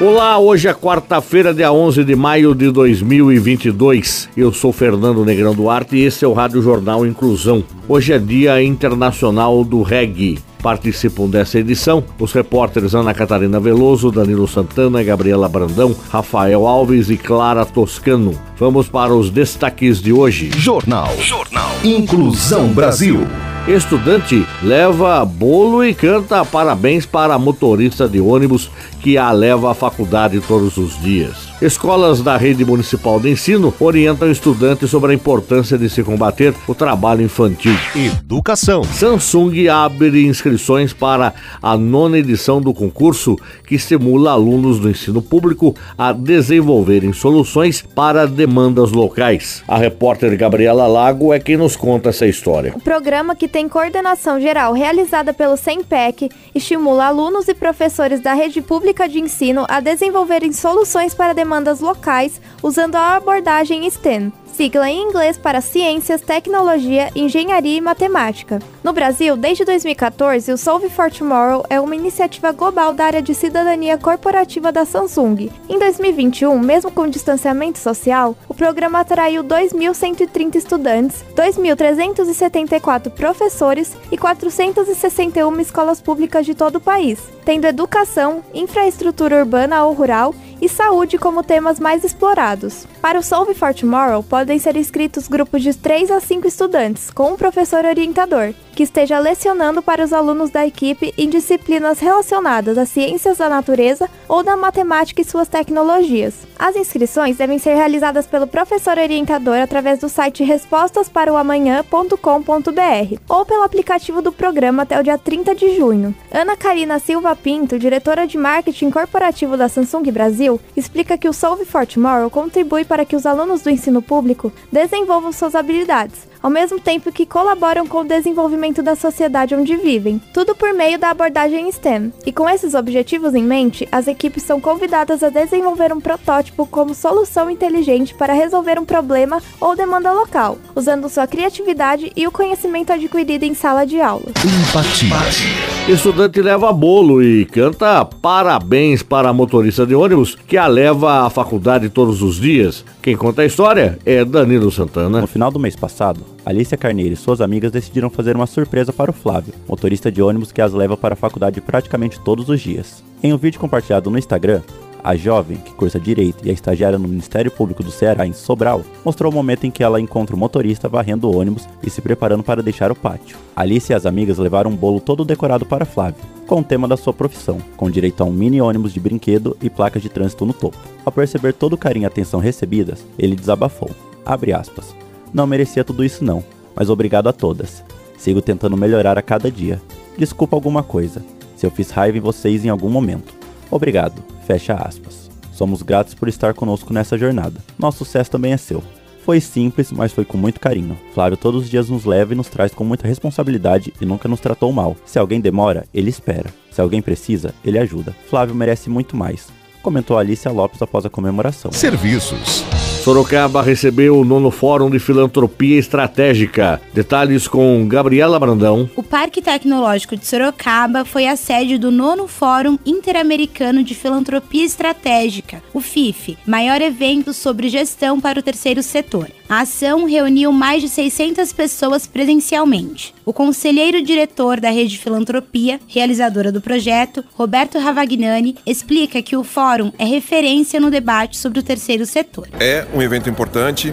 Olá, hoje é quarta-feira, dia 11 de maio de 2022. Eu sou Fernando Negrão Duarte e esse é o Rádio Jornal Inclusão. Hoje é Dia Internacional do Reggae. Participam dessa edição os repórteres Ana Catarina Veloso, Danilo Santana, Gabriela Brandão, Rafael Alves e Clara Toscano. Vamos para os destaques de hoje. Jornal. Jornal. Inclusão Brasil. Estudante leva bolo e canta parabéns para motorista de ônibus que a leva à faculdade todos os dias. Escolas da rede municipal de ensino orientam estudantes sobre a importância de se combater o trabalho infantil. Educação. Samsung abre inscrições para a nona edição do concurso que estimula alunos do ensino público a desenvolverem soluções para demandas locais. A repórter Gabriela Lago é quem nos conta essa história. O programa que tem coordenação geral realizada pelo SEMPEC estimula alunos e professores da rede pública de ensino a desenvolverem soluções para demandas demandas locais usando a abordagem STEM sigla em inglês para Ciências, Tecnologia, Engenharia e Matemática. No Brasil, desde 2014, o Solve for Tomorrow é uma iniciativa global da área de cidadania corporativa da Samsung. Em 2021, mesmo com distanciamento social, o programa atraiu 2.130 estudantes, 2.374 professores e 461 escolas públicas de todo o país, tendo educação, infraestrutura urbana ou rural e saúde como temas mais explorados. Para o Solve for Tomorrow, podem ser inscritos grupos de 3 a 5 estudantes, com um professor orientador, que esteja lecionando para os alunos da equipe em disciplinas relacionadas às ciências da natureza ou da matemática e suas tecnologias. As inscrições devem ser realizadas pelo professor orientador através do site respostasparaamanhã.com.br ou pelo aplicativo do programa até o dia 30 de junho. Ana Karina Silva Pinto, diretora de marketing corporativo da Samsung Brasil, explica que o Solve for Tomorrow contribui para que os alunos do ensino público desenvolvam suas habilidades ao mesmo tempo que colaboram com o desenvolvimento da sociedade onde vivem, tudo por meio da abordagem STEM. E com esses objetivos em mente, as equipes são convidadas a desenvolver um protótipo como solução inteligente para resolver um problema ou demanda local, usando sua criatividade e o conhecimento adquirido em sala de aula. Empatia. Estudante leva bolo e canta parabéns para a motorista de ônibus que a leva à faculdade todos os dias. Quem conta a história é Danilo Santana. No final do mês passado, Alicia Carneiro e suas amigas decidiram fazer uma surpresa para o Flávio, motorista de ônibus que as leva para a faculdade praticamente todos os dias. Em um vídeo compartilhado no Instagram, a jovem, que cursa direito e é estagiária no Ministério Público do Ceará, em Sobral, mostrou o momento em que ela encontra o motorista varrendo o ônibus e se preparando para deixar o pátio. Alice e as amigas levaram um bolo todo decorado para Flávio, com o tema da sua profissão, com direito a um mini ônibus de brinquedo e placas de trânsito no topo. Ao perceber todo o carinho e atenção recebidas, ele desabafou. Aspas. Não merecia tudo isso não, mas obrigado a todas. Sigo tentando melhorar a cada dia. Desculpa alguma coisa, se eu fiz raiva em vocês em algum momento. Obrigado. Fecha aspas. Somos gratos por estar conosco nessa jornada. Nosso sucesso também é seu. Foi simples, mas foi com muito carinho. Flávio todos os dias nos leva e nos traz com muita responsabilidade e nunca nos tratou mal. Se alguém demora, ele espera. Se alguém precisa, ele ajuda. Flávio merece muito mais, comentou Alicia Lopes após a comemoração. Serviços. Sorocaba recebeu o nono Fórum de Filantropia Estratégica. Detalhes com Gabriela Brandão. O Parque Tecnológico de Sorocaba foi a sede do nono Fórum Interamericano de Filantropia Estratégica, o FIF, maior evento sobre gestão para o terceiro setor. A ação reuniu mais de 600 pessoas presencialmente. O conselheiro diretor da Rede Filantropia, realizadora do projeto, Roberto Ravagnani, explica que o fórum é referência no debate sobre o terceiro setor. É um evento importante.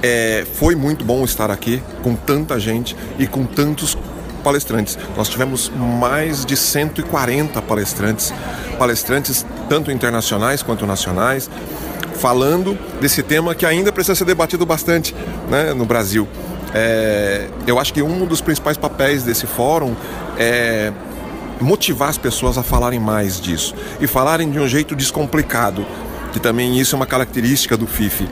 É, foi muito bom estar aqui com tanta gente e com tantos palestrantes. Nós tivemos mais de 140 palestrantes, palestrantes tanto internacionais quanto nacionais, falando desse tema que ainda precisa ser debatido bastante né, no Brasil. É, eu acho que um dos principais papéis desse fórum é motivar as pessoas a falarem mais disso e falarem de um jeito descomplicado que também isso é uma característica do FIF.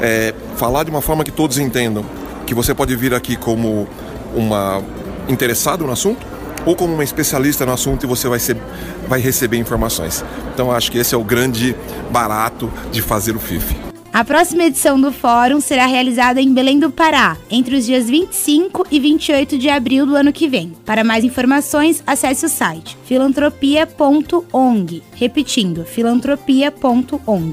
É, falar de uma forma que todos entendam, que você pode vir aqui como uma interessado no assunto ou como uma especialista no assunto e você vai, ser, vai receber informações. Então acho que esse é o grande barato de fazer o FIF. A próxima edição do Fórum será realizada em Belém do Pará, entre os dias 25 e 28 de abril do ano que vem. Para mais informações, acesse o site filantropia.ong. Repetindo, filantropia.ong.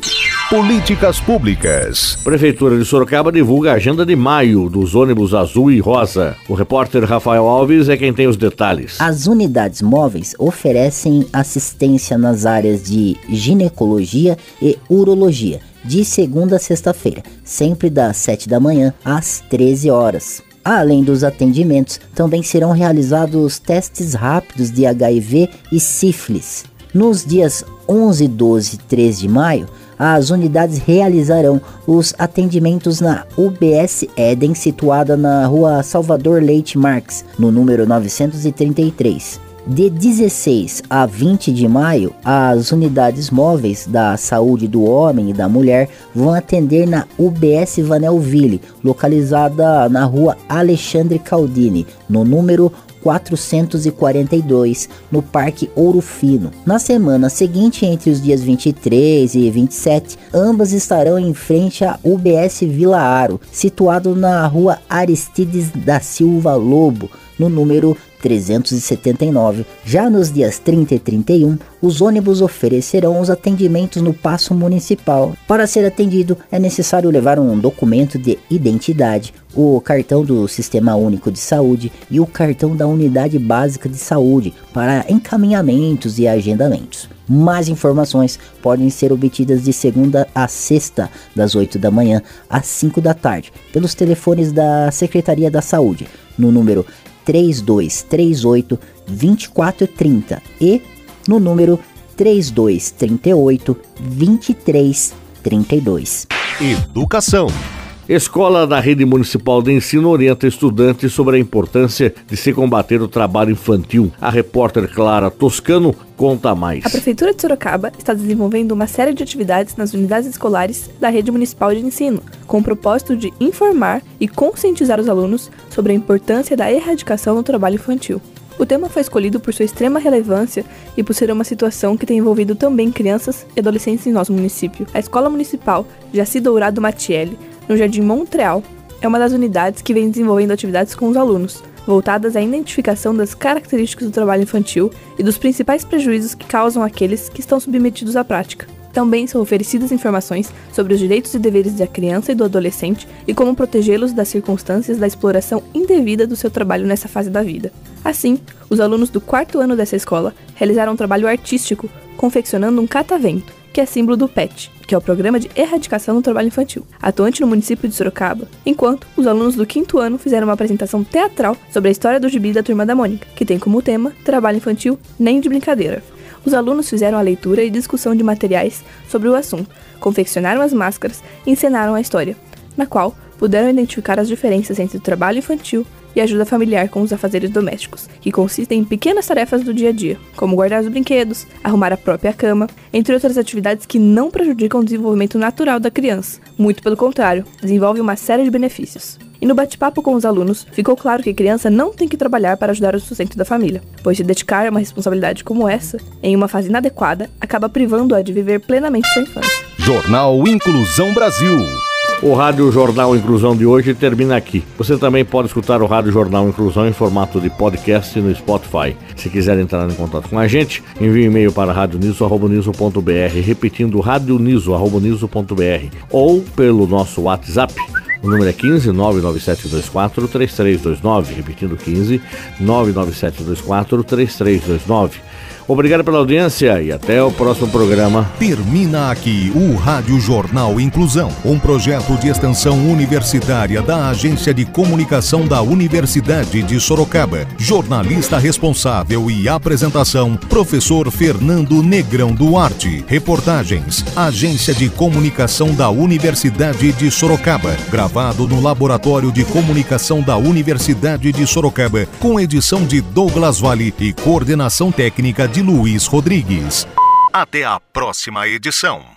Políticas Públicas. Prefeitura de Sorocaba divulga a agenda de maio dos ônibus azul e rosa. O repórter Rafael Alves é quem tem os detalhes. As unidades móveis oferecem assistência nas áreas de ginecologia e urologia de segunda a sexta-feira, sempre das 7 da manhã às 13 horas. Além dos atendimentos, também serão realizados testes rápidos de HIV e sífilis. Nos dias 11, 12 e 13 de maio, as unidades realizarão os atendimentos na UBS Eden, situada na rua Salvador Leite Marques, no número 933. De 16 a 20 de maio, as unidades móveis da saúde do homem e da mulher vão atender na UBS Vanelville, localizada na rua Alexandre Caldini, no número 442 no Parque Ouro Fino. Na semana seguinte, entre os dias 23 e 27, ambas estarão em frente à UBS Vila Aro, situado na rua Aristides da Silva Lobo, no número 379. Já nos dias 30 e 31, os ônibus oferecerão os atendimentos no passo municipal. Para ser atendido, é necessário levar um documento de identidade, o cartão do Sistema Único de Saúde e o cartão da Unidade Básica de Saúde para encaminhamentos e agendamentos. Mais informações podem ser obtidas de segunda a sexta, das 8 da manhã às 5 da tarde, pelos telefones da Secretaria da Saúde, no número 3238 2430 e no número 3238 2332. Educação. Escola da Rede Municipal de Ensino orienta estudantes sobre a importância de se combater o trabalho infantil. A repórter Clara Toscano conta mais. A Prefeitura de Sorocaba está desenvolvendo uma série de atividades nas unidades escolares da Rede Municipal de Ensino, com o propósito de informar e conscientizar os alunos sobre a importância da erradicação do trabalho infantil. O tema foi escolhido por sua extrema relevância e por ser uma situação que tem envolvido também crianças e adolescentes em nosso município. A Escola Municipal Jaci Dourado Matielli no Jardim Montreal, é uma das unidades que vem desenvolvendo atividades com os alunos, voltadas à identificação das características do trabalho infantil e dos principais prejuízos que causam aqueles que estão submetidos à prática. Também são oferecidas informações sobre os direitos e deveres da criança e do adolescente e como protegê-los das circunstâncias da exploração indevida do seu trabalho nessa fase da vida. Assim, os alunos do quarto ano dessa escola realizaram um trabalho artístico confeccionando um catavento, que é símbolo do PET, que é o Programa de Erradicação do Trabalho Infantil, atuante no município de Sorocaba, enquanto os alunos do quinto ano fizeram uma apresentação teatral sobre a história do gibi da Turma da Mônica, que tem como tema Trabalho Infantil Nem de Brincadeira. Os alunos fizeram a leitura e discussão de materiais sobre o assunto, confeccionaram as máscaras e encenaram a história, na qual puderam identificar as diferenças entre o trabalho infantil e ajuda familiar com os afazeres domésticos, que consistem em pequenas tarefas do dia a dia, como guardar os brinquedos, arrumar a própria cama, entre outras atividades que não prejudicam o desenvolvimento natural da criança. Muito pelo contrário, desenvolve uma série de benefícios. E no bate-papo com os alunos, ficou claro que a criança não tem que trabalhar para ajudar o sustento da família, pois se dedicar a uma responsabilidade como essa, em uma fase inadequada, acaba privando-a de viver plenamente sua infância. Jornal Inclusão Brasil. O Rádio Jornal Inclusão de hoje termina aqui. Você também pode escutar o Rádio Jornal Inclusão em formato de podcast no Spotify. Se quiser entrar em contato com a gente, envie um e-mail para radioniso.br, repetindo radioniso.br ou pelo nosso WhatsApp. O número é 15 99724 3329, repetindo 15 99724 3329. Obrigado pela audiência e até o próximo programa. Termina aqui o Rádio Jornal Inclusão, um projeto de extensão universitária da Agência de Comunicação da Universidade de Sorocaba. Jornalista responsável e apresentação, professor Fernando Negrão Duarte. Reportagens, Agência de Comunicação da Universidade de Sorocaba. Gravado no Laboratório de Comunicação da Universidade de Sorocaba, com edição de Douglas Vale e coordenação técnica de Luiz Rodrigues. Até a próxima edição.